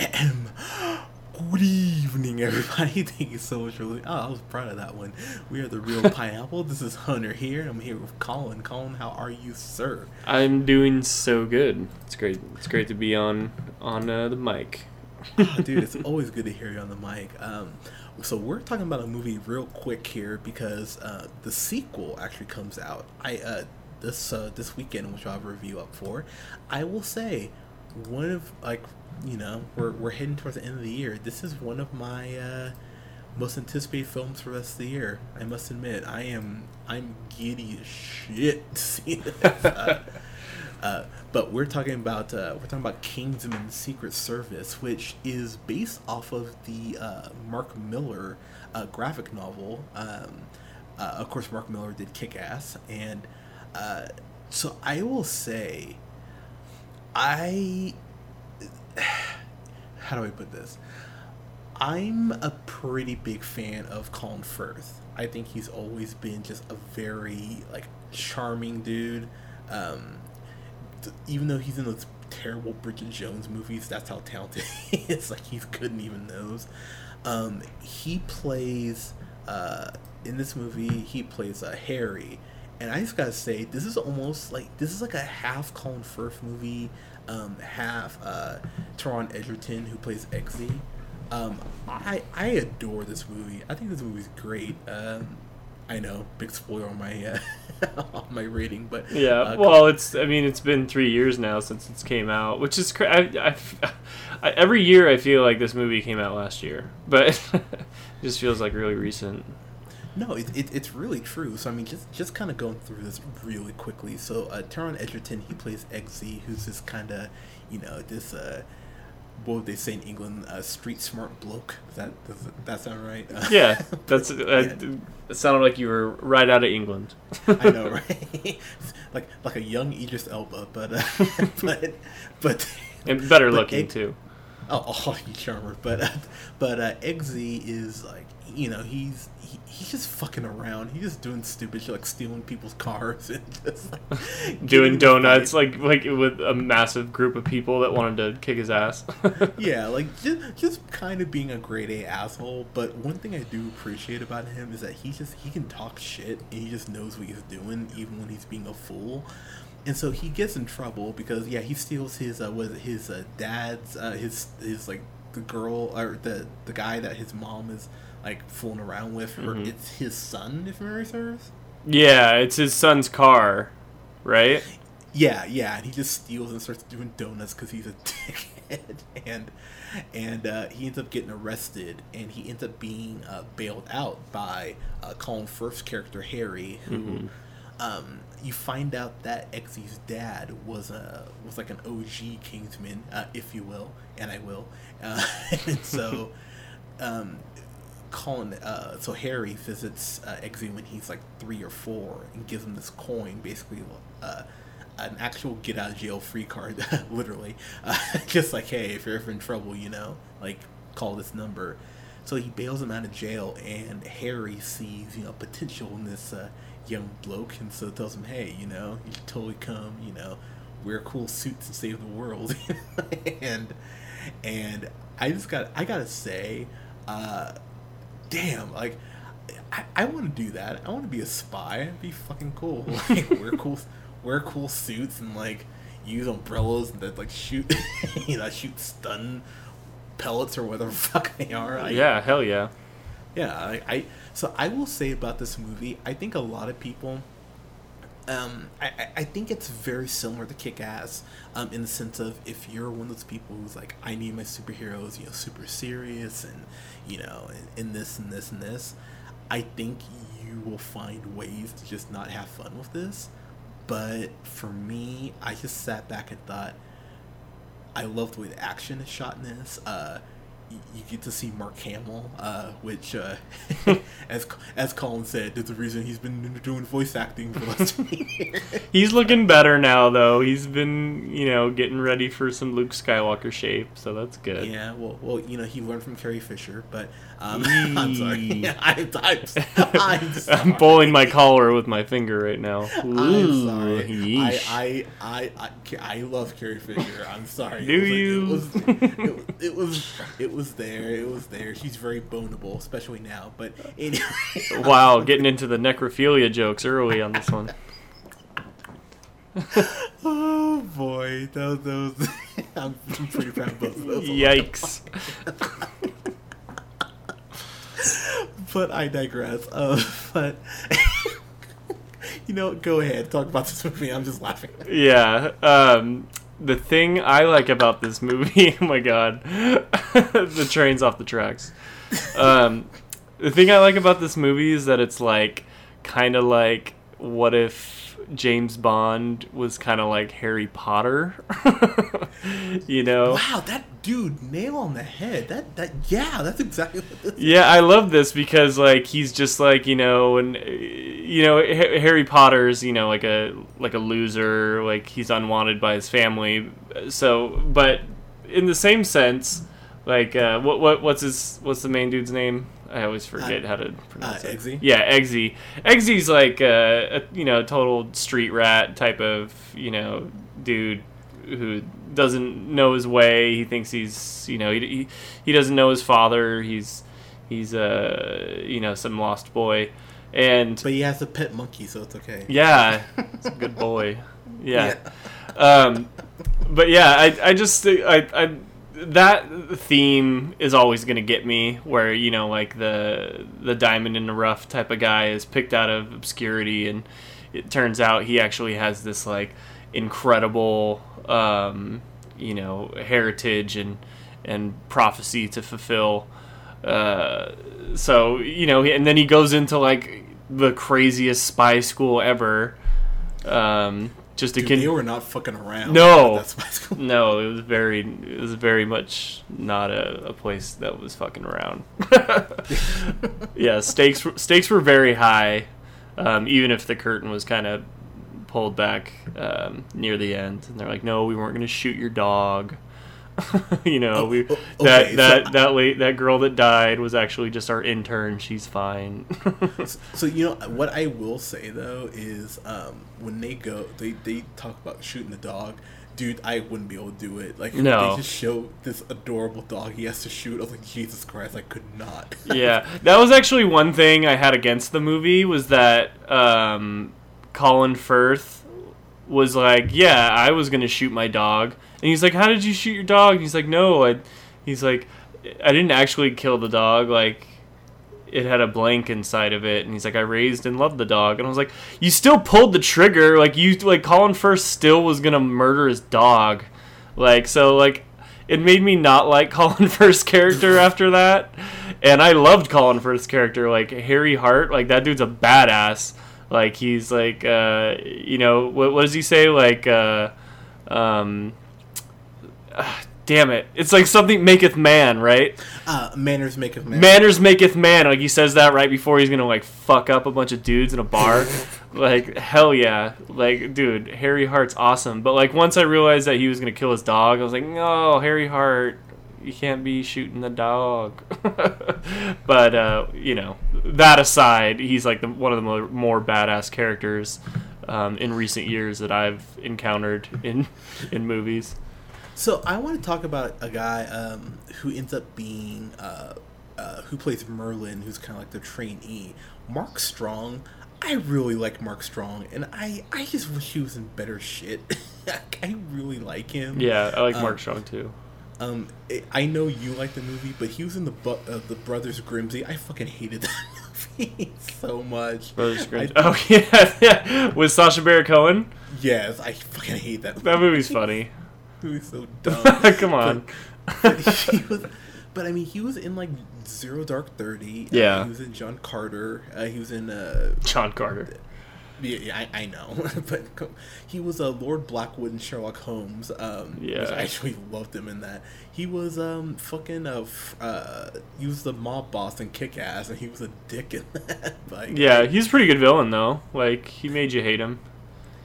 Good evening, everybody. Thank you so much for listening. Oh, I was proud of that one. We are the real pineapple. This is Hunter here. I'm here with Colin. Colin, how are you, sir? I'm doing so good. It's great. It's great to be on on uh, the mic. oh, dude, it's always good to hear you on the mic. Um, so we're talking about a movie real quick here because uh, the sequel actually comes out. I uh, this uh, this weekend, which I have a review up for. I will say one of like you know we're we're heading towards the end of the year. This is one of my uh, most anticipated films for the rest of the year. I must admit, I am I'm giddy as shit to see this. Uh, uh, but we're talking about uh, we're talking about Kingsman: Secret Service, which is based off of the uh, Mark Millar uh, graphic novel. Um, uh, of course, Mark Millar did Kick Ass, and so I will say, I how do I put this? I'm a pretty big fan of Colin Firth. I think he's always been just a very like charming dude. Um, th- even though he's in those terrible Bridget Jones movies, that's how talented he is. Like good in even those. Um, he plays uh, in this movie. He plays uh, Harry, and I just gotta say, this is almost like this is like a half Colin Firth movie, um, half uh, Taron Egerton who plays Eggsy. Um, I I adore this movie. I think this movie's great. Um, I know, big spoiler on my uh, on my rating, but Yeah. uh, well, it's. I mean, it's been three years now since it's came out, which is. Cra- I, I, I, every year I feel like this movie came out last year, but it just feels like really recent. No, it, it, it's really true. So I mean, just just kind of going through this really quickly. So uh, Taron Egerton, he plays Eggsy, who's this kind of, you know, this uh, what would they say in England, uh, street smart bloke. Does that does that sound right? Uh, Yeah, that's. Uh, Yeah. It sounded like you were right out of England. I know, right? like like a young Idris Elba, but uh, but but and better But looking too. Oh, oh you charmer. But uh, but uh, Eggsy is like you know he's he, he's just fucking around. He's just doing stupid shit like stealing people's cars and just like Doing donuts like like with a massive group of people that wanted to kick his ass. yeah, like just just kind of being a grade A asshole. But one thing I do appreciate about him is that he just he can talk shit and he just knows what he's doing even when he's being a fool. And so he gets in trouble because yeah he steals his uh, was his uh, dad's uh, his his like the girl or the the guy that his mom is like fooling around with or Mhm. it's his son if memory serves. yeah, it's his son's car, right? Yeah, yeah, and he just steals and starts doing donuts because he's a dickhead, and and uh, he ends up getting arrested, and he ends up being uh, bailed out by uh, Colin Firth's character Harry, who Mhm. Um, you find out that Eggsy's dad was a was like an OG Kingsman, uh, if you will, and I will, uh, and so. Um, Colin, uh, so Harry visits uh, Eggsy when he's like three or four and gives him this coin, basically uh, an actual get out of jail free card, literally. Uh, just like, hey, if you're ever in trouble, you know, like call this number. So he bails him out of jail, and Harry sees you know potential in this uh, young bloke, and so tells him, hey, you know, you should totally come, you know, wear cool suits and save the world, and and I just got I gotta say. Uh, damn, like I, I want to do that. I want to be a spy. It'd be fucking cool. Like wear cool wear cool suits and like use umbrellas that like shoot you know shoot stun pellets or whatever the fuck they are. I, yeah, hell yeah. yeah. I, I so I will say about this movie. I think a lot of people. Um, I, I- think it's very similar to Kick Ass, um, in the sense of if you're one of those people who's like, I need my superheroes, you know, super serious and, you know, in, in this and this and this, I think you will find ways to just not have fun with this. But for me, I just sat back and thought, I love the way the action is shot in this. Uh, you get to see Mark Hamill, uh, which, uh, as as Colin said, is the reason he's been doing voice acting for the last years. He's looking better now, though. He's been, you know, getting ready for some Luke Skywalker shape, so that's good. Yeah, well, well, you know, he learned from Carrie Fisher, but um, I'm sorry. I'm, I'm, I'm, sorry. I'm pulling my collar with my finger right now. I'm Ooh, sorry. I, I, I, I, I love Carrie Fisher. I'm sorry. Do it was you? Like, it, was, it, was- it was. It was there. It was there. She's very boneable, especially now. But anyway. wow, getting into the necrophilia jokes early on this one. oh boy, those those. I'm, I'm pretty proud of both of those. Yikes. But I digress. Uh, but you know, go ahead. Talk about this movie. I'm just laughing. Yeah. Um, the thing I like about this movie, oh my god, the train's off the tracks. Um, the thing I like about this movie is that it's like, kind of like, what if James Bond was kind of like Harry Potter? you know? Wow, that dude nail on the head. That that yeah, that's exactly. Yeah, I love this because like he's just like you know, and you know Ha- Harry Potter's you know like a like a loser, like he's unwanted by his family. So, but in the same sense, like uh, what what what's his what's the main dude's name? I always forget how to pronounce uh, it. Eggsy? Yeah, Eggsy. Eggsy's like a, a you know total street rat type of you know dude who doesn't know his way. He thinks he's you know he he, he doesn't know his father. He's he's uh you know some lost boy, and But he has a pet monkey, so it's okay. yeah, it's a good boy. Yeah. Um, but yeah, I I just I I that theme is always gonna get me where you know like the the diamond in the rough type of guy is picked out of obscurity and it turns out he actually has this like incredible um, you know heritage and and prophecy to fulfill. Uh, so you know and then he goes into like the craziest spy school ever. Um, just to Dude, con- they were not fucking around. No. That's my school. no, it was very, it was very much not a, a place that was fucking around. yeah, stakes were- stakes were very high, um, even if the curtain was kind of pulled back um, near the end, and they're like, "No, we weren't going to shoot your dog." you know, Oh, we oh, that okay, so- that that late that girl that died was actually just our intern. She's fine. So you know what I will say though is um, when they go, they they talk about shooting the dog. Dude, I wouldn't be able to do it. Like No. they just show this adorable dog he has to shoot. I was like, Jesus Christ, I could not. yeah, that was actually one thing I had against the movie was that um, Colin Firth was like, "Yeah, I was gonna shoot my dog," and he's like, "How did you shoot your dog?" And he's like, "No, I," he's like, "I didn't actually kill the dog. Like, it had a blank inside of it." And he's like, "I raised and loved the dog," and I was like, "You still pulled the trigger. Like, you like Colin Firth still was gonna murder his dog, like so like." It made me not like Colin Firth's character after that, and I loved Colin Firth's character. Like Harry Hart, like that dude's a badass. Like he's like, uh, you know, what, what does he say? Like, uh, um, damn it, it's like something maketh man, right? Uh, manners maketh man. Manners maketh man. Like he says that right before he's gonna like fuck up a bunch of dudes in a bar. like hell yeah, like dude, Harry Hart's awesome. But like once I realized that he was gonna kill his dog, I was like, no, Harry Hart, you can't be shooting the dog. but uh, you know, that aside, he's like the, one of the more, more badass characters um, in recent years that I've encountered in in movies. So I want to talk about a guy um, who ends up being uh, uh, who plays Merlin, who's kind of like the trainee, Mark Strong. I really like Mark Strong, and I I just wish he was in better shit. I really like him. Yeah, I like Um, Mark Strong too. Um, I- I know you like the movie, but he was in the bu- uh, the Brothers Grimsby. I fucking hated that movie so much. Brothers Grimm. I- Oh yeah, yeah, with Sacha Baron Cohen. Yes, I fucking hate that. That movie's funny. movie's so dumb. Come on. but he was, but I mean, he was in like Zero Dark Thirty. Uh, Yeah. he was in John Carter. Uh, he was in uh, John Carter. Yeah, yeah I, I know, but he was a uh, Lord Blackwood and Sherlock Holmes. Um, Yeah. I actually loved him in that. He was um fucking uh, f- uh he was the mob boss in Kick Ass, and he was a dick in that. like, Yeah, he's a pretty good villain though. Like he made you hate him.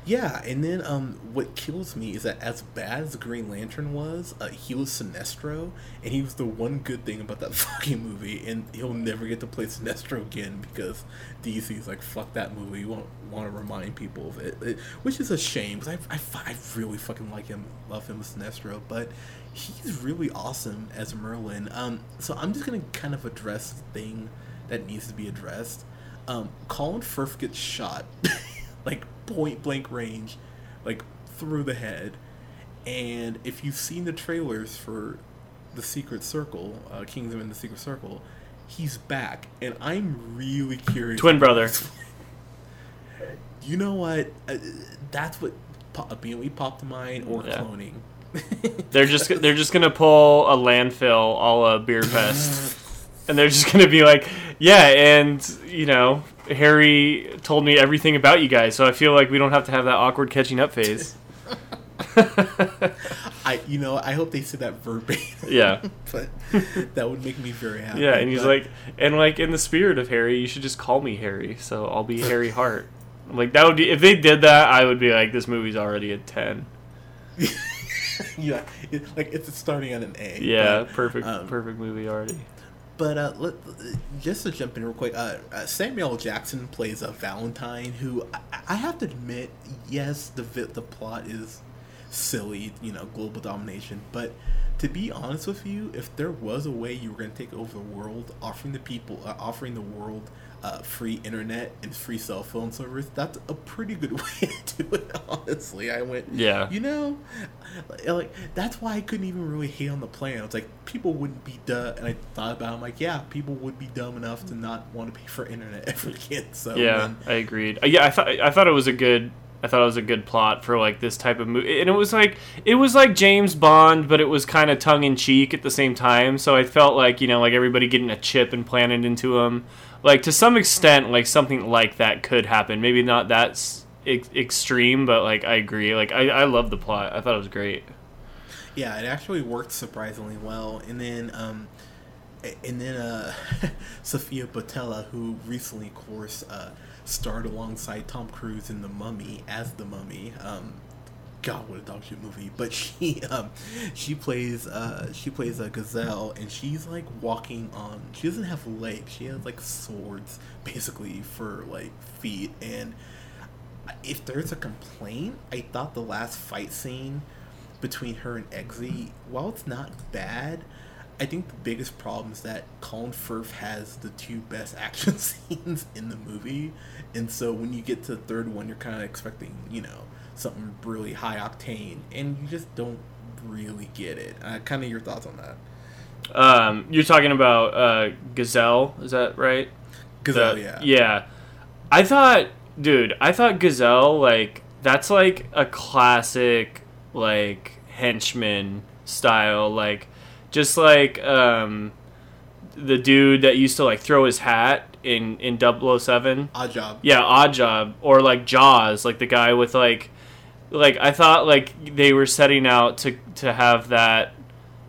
Yeah, and then um, what kills me is that as bad as Green Lantern was, uh, he was Sinestro, and he was the one good thing about that fucking movie, and he'll never get to play Sinestro again because DC's like, fuck that movie, you won't want to remind people of it, it which is a shame, because I, I, I really fucking like him, love him as Sinestro, but he's really awesome as Merlin. Um, so I'm just to kind of address the thing that needs to be addressed. Um, Colin Firth gets shot, like point blank range, like through the head. And if you've seen the trailers for the Secret Circle, uh, Kingdom in the Secret Circle, he's back, and I'm really curious. Twin brother. You know what? Uh, that's what po- BME popped to mind or Yeah. cloning. They're just they're just gonna pull a landfill all a Beerfest, and they're just gonna be like, yeah, and you know, Harry told me everything about you guys, so I feel like we don't have to have that awkward catching up phase. I, you know, I hope they said that verbatim. yeah, but that would make me very happy. yeah, and he's but- like, and like in the spirit of Harry, you should just call me Harry, so I'll be Harry Hart. Like that would be if they did that, I would be like, this movie's already a ten. yeah, it, like it's starting at an A. Yeah, but- perfect, um, perfect movie already. But uh, let, just to jump in real quick, uh, uh, Samuel Jackson plays a Valentine who I, I have to admit, yes, the the plot is silly, you know, global domination. But to be honest with you, if there was a way you were going to take over the world, offering the people, uh, offering the world uh, free internet and free cell phone service, that's a pretty good way to do it. Honestly, I went, Yeah. you know, like that's why I couldn't even really hate on the plan. It's like people wouldn't be dumb, and I thought about, it, I'm like, yeah, people would be dumb enough to not want to pay for internet ever again. So Yeah, I agreed. Uh, Yeah, I thought I thought it was a good I thought it was a good plot for like this type of movie, and it was like it was like James Bond, but it was kind of tongue in cheek at the same time. So I felt like you know like everybody getting a chip implanted into him, like to some extent, like something like that could happen. Maybe not that ex- extreme, but like I agree. Like I I love the plot. I thought it was great. Yeah, it actually worked surprisingly well. And then, um, and then uh, Sofia Boutella, who recently, of course, uh, starred alongside Tom Cruise in The Mummy as the Mummy. Um, God, what a dog shit movie! But she, um, she plays, uh, she plays a gazelle, and she's like walking on. She doesn't have legs. She has like swords, basically, for like feet. And if there's a complaint, I thought the last fight scene between her and Eggsy, while it's not bad, I think the biggest problem is that Colin Firth has the two best action scenes in the movie, and so when you get to the third one, you're kind of expecting, you know, something really high octane, and you just don't really get it. Uh, kind of your thoughts on that? Um, you're talking about uh, Gazelle, is that right? Gazelle, The- yeah, Yeah. I thought, dude, I thought Gazelle, like, that's like a classic, like, henchman style. Like, just like, um, the dude that used to, like, throw his hat in, in 007. Oddjob. Yeah, Oddjob. Or, like, Jaws, like, the guy with, like, like, I thought, like, they were setting out to, to have that,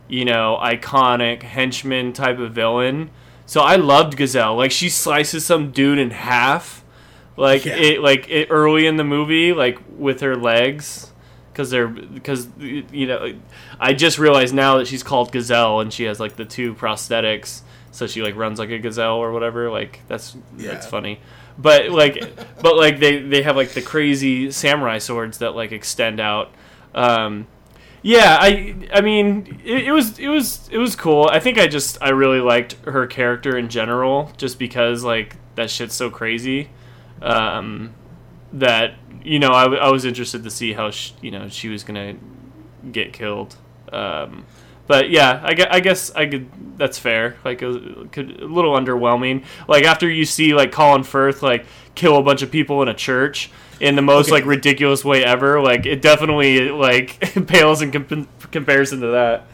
you know, iconic henchman type of villain. So I loved Gazelle. Like she slices some dude in half, like Yeah. it, like it early in the movie, like with her legs, because they're because you know, I just realized now that she's called Gazelle and she has like the two prosthetics, so she like runs like a gazelle or whatever. Like that's that's Yeah. funny. But like, but like they they have like the crazy samurai swords that like extend out. Um, yeah, I I mean it, it was it was it was cool. I think I just I really liked her character in general, just because like that shit's so crazy. Um, that you know I, I was interested to see how sh- you know she was gonna get killed. Um, but yeah, I, I guess I could. That's fair. Like a, could, a little underwhelming. Like after you see like Colin Firth like kill a bunch of people in a church in the most Okay. like ridiculous way ever. Like it definitely like pales in comp- comparison to that.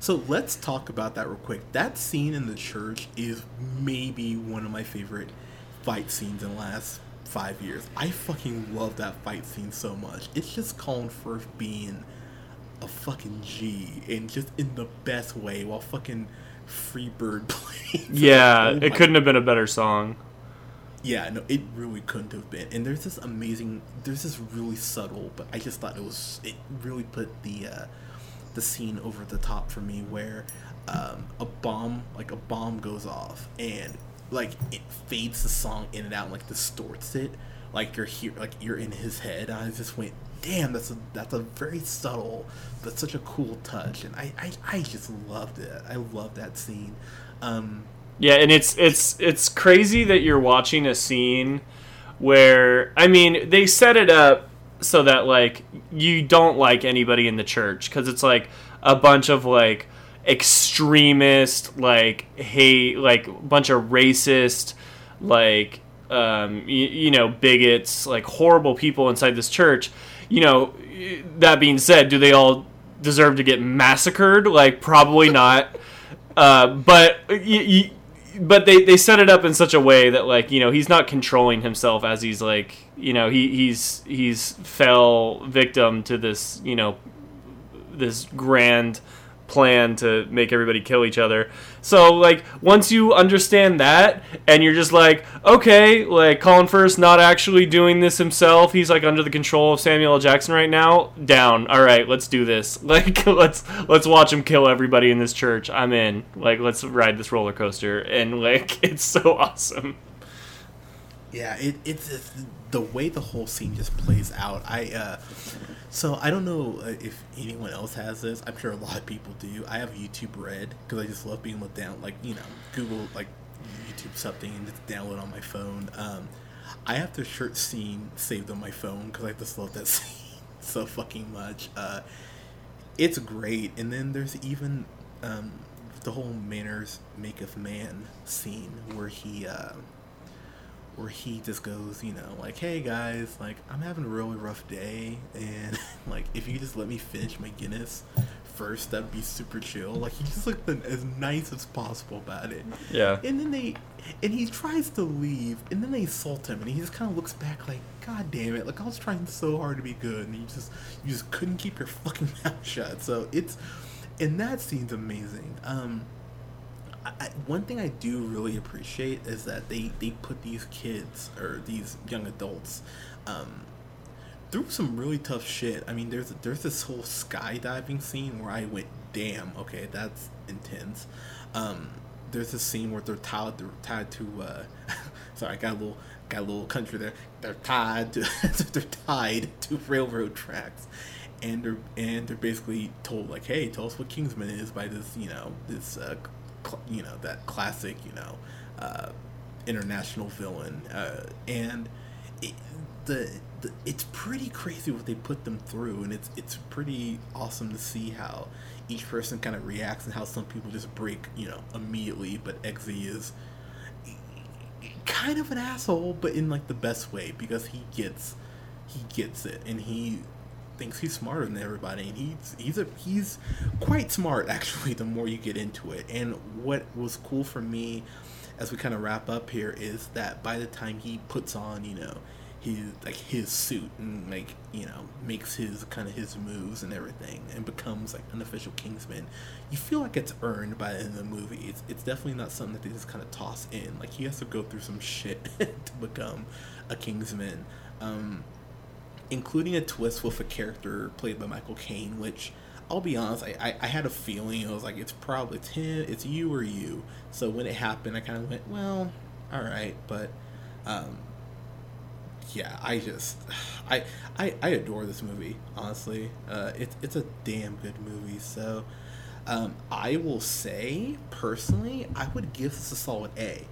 So let's talk about that real quick. That scene in the church is maybe one of my favorite fight scenes in the last five years. I fucking love that fight scene so much. It's just Colin Firth being a fucking G and just in the best way while fucking Free Bird plays. Yeah, Oh it couldn't have been a better song. Yeah, no, it really couldn't have been. And there's this amazing, there's this really subtle, but I just thought it was, it really put the, uh, the scene over the top for me where, um, a bomb, like a bomb goes off and like it fades the song in and out and like distorts it, like you're here, like you're in his head. I just went, damn, that's a that's a very subtle, but such a cool touch, and I I, I just loved it. I love that scene. Um, Yeah, and it's it's it's crazy that you're watching a scene where I mean they set it up so that like you don't like anybody in the church because it's like a bunch of like extremist like hate like bunch of racist like um you, you know bigots like horrible people inside this church you know that being said do they all deserve to get massacred? Like probably not. Uh, but y- y- but they, they set it up in such a way that like you know he's not controlling himself as he's like you know he he's he's fell victim to this you know this grand plan to make everybody kill each other. So like once you understand that and you're just like okay like Colin Firth not actually doing this himself. He's like under the control of Samuel L. Jackson right now. Down. All right let's do this. Like let's let's watch him kill everybody in this church. I'm in. Like let's ride this roller coaster. And like it's so awesome. Yeah, it, it's, it's the way the whole scene just plays out. I uh, so I don't know uh, if anyone else has this. I'm sure a lot of people do. I have YouTube Red because I just love being able to down like you know Google like YouTube something and just download on my phone. Um, I have the shirt scene saved on my phone because I just love that scene so fucking much. Uh, it's great, and then there's even um, the whole manners maketh man scene where he. Uh, where he just goes, you know, like, hey guys, like, I'm having a really rough day, and, like, if you just let me finish my Guinness first, that'd be super chill. Like, he just looked as nice as possible about it. yeah And then they, and he tries to leave, and then they assault him, and he just kind of looks back like, God damn it! Like I was trying so hard to be good, and you just, you just couldn't keep your fucking mouth shut. So it's, and that scene's amazing. Um, I, one thing I do really appreciate is that they they put these kids or these young adults, um, through some really tough shit. I mean, there's there's this whole skydiving scene where I went, damn, okay, that's intense. Um, there's this scene where they're tied they're tied to uh, sorry, I got a little got a little country there. They're tied to they're tied to railroad tracks. And they're and they're basically told like, hey, tell us what Kingsman is by this, you know, this, uh, you know, that classic, you know, uh, international villain, uh, and it, the, the it's pretty crazy what they put them through, and it's it's pretty awesome to see how each person kind of reacts and how some people just break, you know, immediately, but Eggsy is kind of an asshole, but in like the best way because he gets he gets it and he thinks he's smarter than everybody and he's he's a he's quite smart actually the more you get into it. And what was cool for me as we kind of wrap up here is that by the time he puts on you know his like his suit and like you know makes his kind of his moves and everything and becomes like an official kingsman you feel like it's earned by the end of the movie. It's, it's definitely not something that they just kind of toss in. Like he has to go through some shit to become a kingsman. Um including a twist with a character played by Michael Caine, which I'll be honest, I, I, I had a feeling I was like, it's probably it's him, it's you or you. So when it happened, I kind of went, well, all right, but um, yeah, I just I, I I adore this movie. Honestly, uh, it's it's a damn good movie. So um, I will say personally, I would give this a solid A.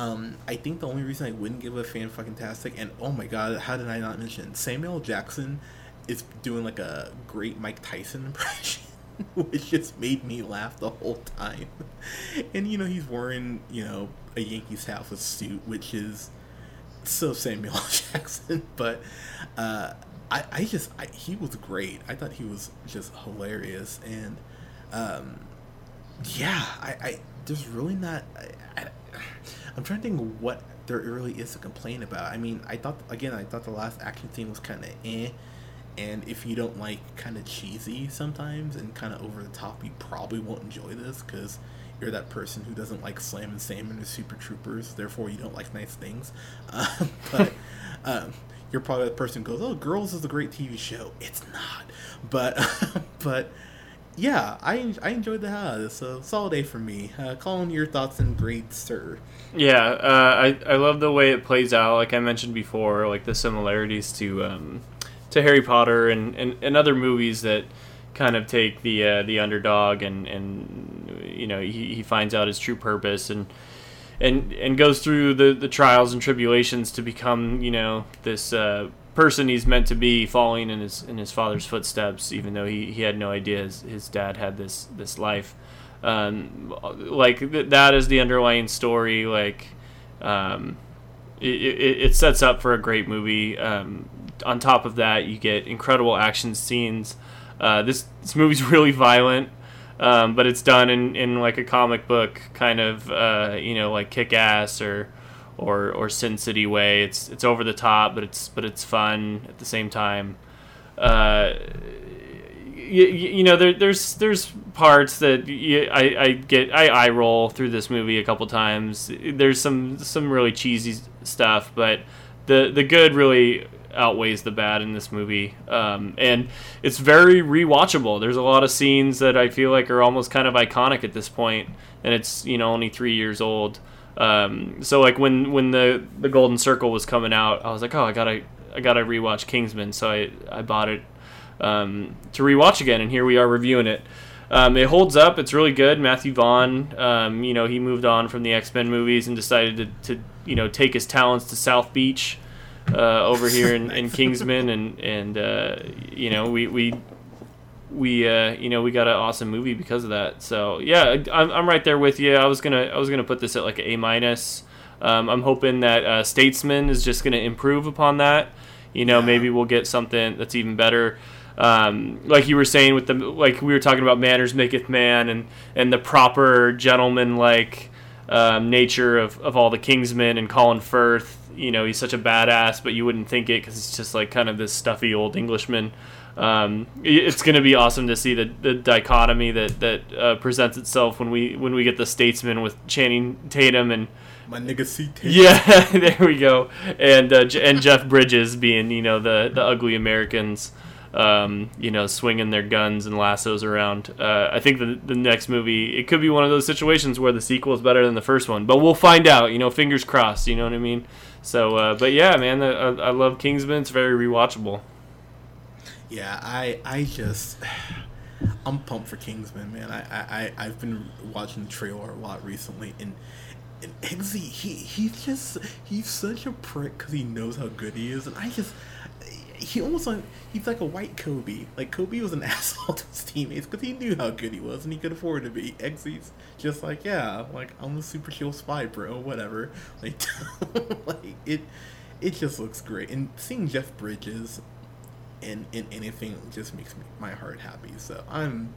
Um, I think the only reason I wouldn't give a fan fucking tastic, and oh my god, how did I not mention Samuel Jackson is doing like a great Mike Tyson impression, which just made me laugh the whole time. And you know he's wearing you know a Yankees hat with suit, which is so Samuel Jackson, but uh, I I just I, he was great. I thought he was just hilarious, and um, yeah, I, I there's really not. I, I, I'm trying to think what there really is to complain about. I mean, I thought again, I thought the last action scene was kind of eh, and if you don't like kind of cheesy sometimes and kind of over the top, you probably won't enjoy this because you're that person who doesn't like Slammin' Salmon or Super Troopers. Therefore, you don't like nice things. Uh, but um, you're probably the person who goes, "Oh, Girls is a great TV show." It's not, but but yeah, I I enjoyed the hell out of this. So solid A for me. Uh, Colin, your thoughts and grades, sir. Yeah, uh, I I love the way it plays out. Like I mentioned before, like the similarities to um, to Harry Potter and, and, and other movies that kind of take the uh, the underdog and and you know he, he finds out his true purpose and and and goes through the, the trials and tribulations to become you know this uh, person he's meant to be following in his in his father's footsteps even though he, he had no idea his, his dad had this this life. Um, like th- that is the underlying story like um, it, it, it, sets up for a great movie. Um, on top of that you get incredible action scenes. Uh, this this movie's really violent um, but it's done in, in like a comic book kind of uh, you know like kick ass or or or Sin City way. It's it's over the top, but it's but it's fun at the same time. Uh, you, you know there, there's there's parts that you, I, I get I, I roll through this movie a couple times. There's some some really cheesy stuff, but the the good really outweighs the bad in this movie. Um, and it's very rewatchable. There's a lot of scenes that I feel like are almost kind of iconic at this point, and it's you know only three years old. Um, so like when when the the Golden Circle was coming out, I was like, oh, I gotta I gotta rewatch Kingsman. So I I bought it um, to rewatch again, and here we are reviewing it. Um, it holds up. It's really good. Matthew Vaughn, um, you know, he moved on from the X Men movies and decided to, to, you know, take his talents to South Beach uh, over here in, in, Kingsman, and and uh, you know we we we uh, you know we got an awesome movie because of that. So yeah, I'm, I'm right there with you. I was gonna I was gonna put this at like A minus. Um, I'm hoping that uh, Statesman is just gonna improve upon that. You know, yeah. maybe we'll get something that's even better. Um, like you were saying with the like we were talking about manners maketh man and and the proper gentleman like um, nature of, of all the Kingsmen and Colin Firth you know he's such a badass, but you wouldn't think it because he's just like kind of this stuffy old Englishman. Um, it's going to be awesome to see the, the dichotomy that that uh, presents itself when we when we get the statesman with Channing Tatum and my nigga C. Tatum. Yeah, there we go, and uh, and Jeff Bridges being you know the the ugly Americans um, you know, swinging their guns and lassos around. Uh, I think the the next movie it could be one of those situations where the sequel is better than the first one, but we'll find out. You know, fingers crossed. You know what I mean? So, uh, but yeah, man, I, I love Kingsman. It's very rewatchable. Yeah, I I just. I'm pumped for Kingsman, man. I, I, I've been watching the trailer a lot recently, and, and Eggsy, he, he's just, he's such a prick because he knows how good he is, and I just, he almost like he's like a white Kobe. Like Kobe was an asshole to his teammates because he knew how good he was and he could afford to be. Eggsy's just like yeah, like I'm a super chill spy, bro. Whatever. Like, like it, it just looks great. And seeing Jeff Bridges, in in anything just makes me my heart happy. So I'm.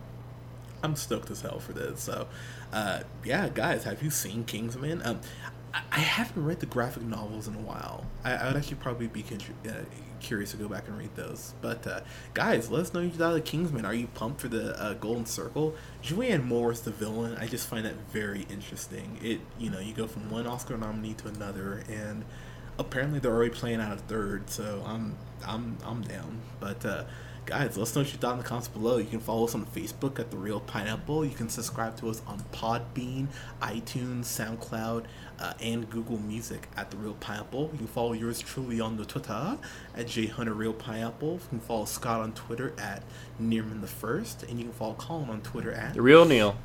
I'm stoked as hell for this. So, uh, yeah, guys, have you seen Kingsman? Um, I haven't read the graphic novels in a while. I, I would actually probably be uh, curious to go back and read those. But uh, guys, let us know you thought of Kingsman. Are you pumped for the uh, Golden Circle? Julianne Moore is the villain. I just find that very interesting. It you know you go from one Oscar nominee to another, and apparently they're already playing out a third. So I'm I'm I'm down. But uh, guys, let us know what you thought in the comments below. You can follow us on Facebook at The Reel Pineapple. You can subscribe to us on Podbean, iTunes, SoundCloud, uh, and Google Music at The Reel Pineapple. You can follow yours truly on the Twitter at JHunterReelPineapple. You can follow Scott on Twitter at Nearman the First, and you can follow Colin on Twitter at The Real Neil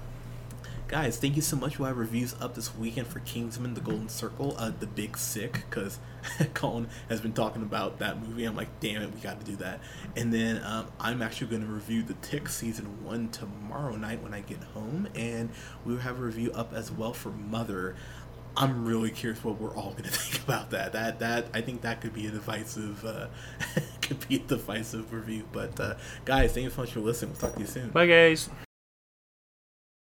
guys, thank you so much. We'll have reviews up this weekend for Kingsman: The Golden Circle, uh, The Big Sick, because Colin has been talking about that movie. I'm like, damn it, we got to do that. And then um, I'm actually going to review The Tick season one tomorrow night when I get home, and we'll have a review up as well for Mother. I'm really curious what we're all gonna think about that. That that I think that could be a divisive, uh, could be a divisive review. But uh, guys, thank you so much for listening. We'll talk to you soon. Bye, guys.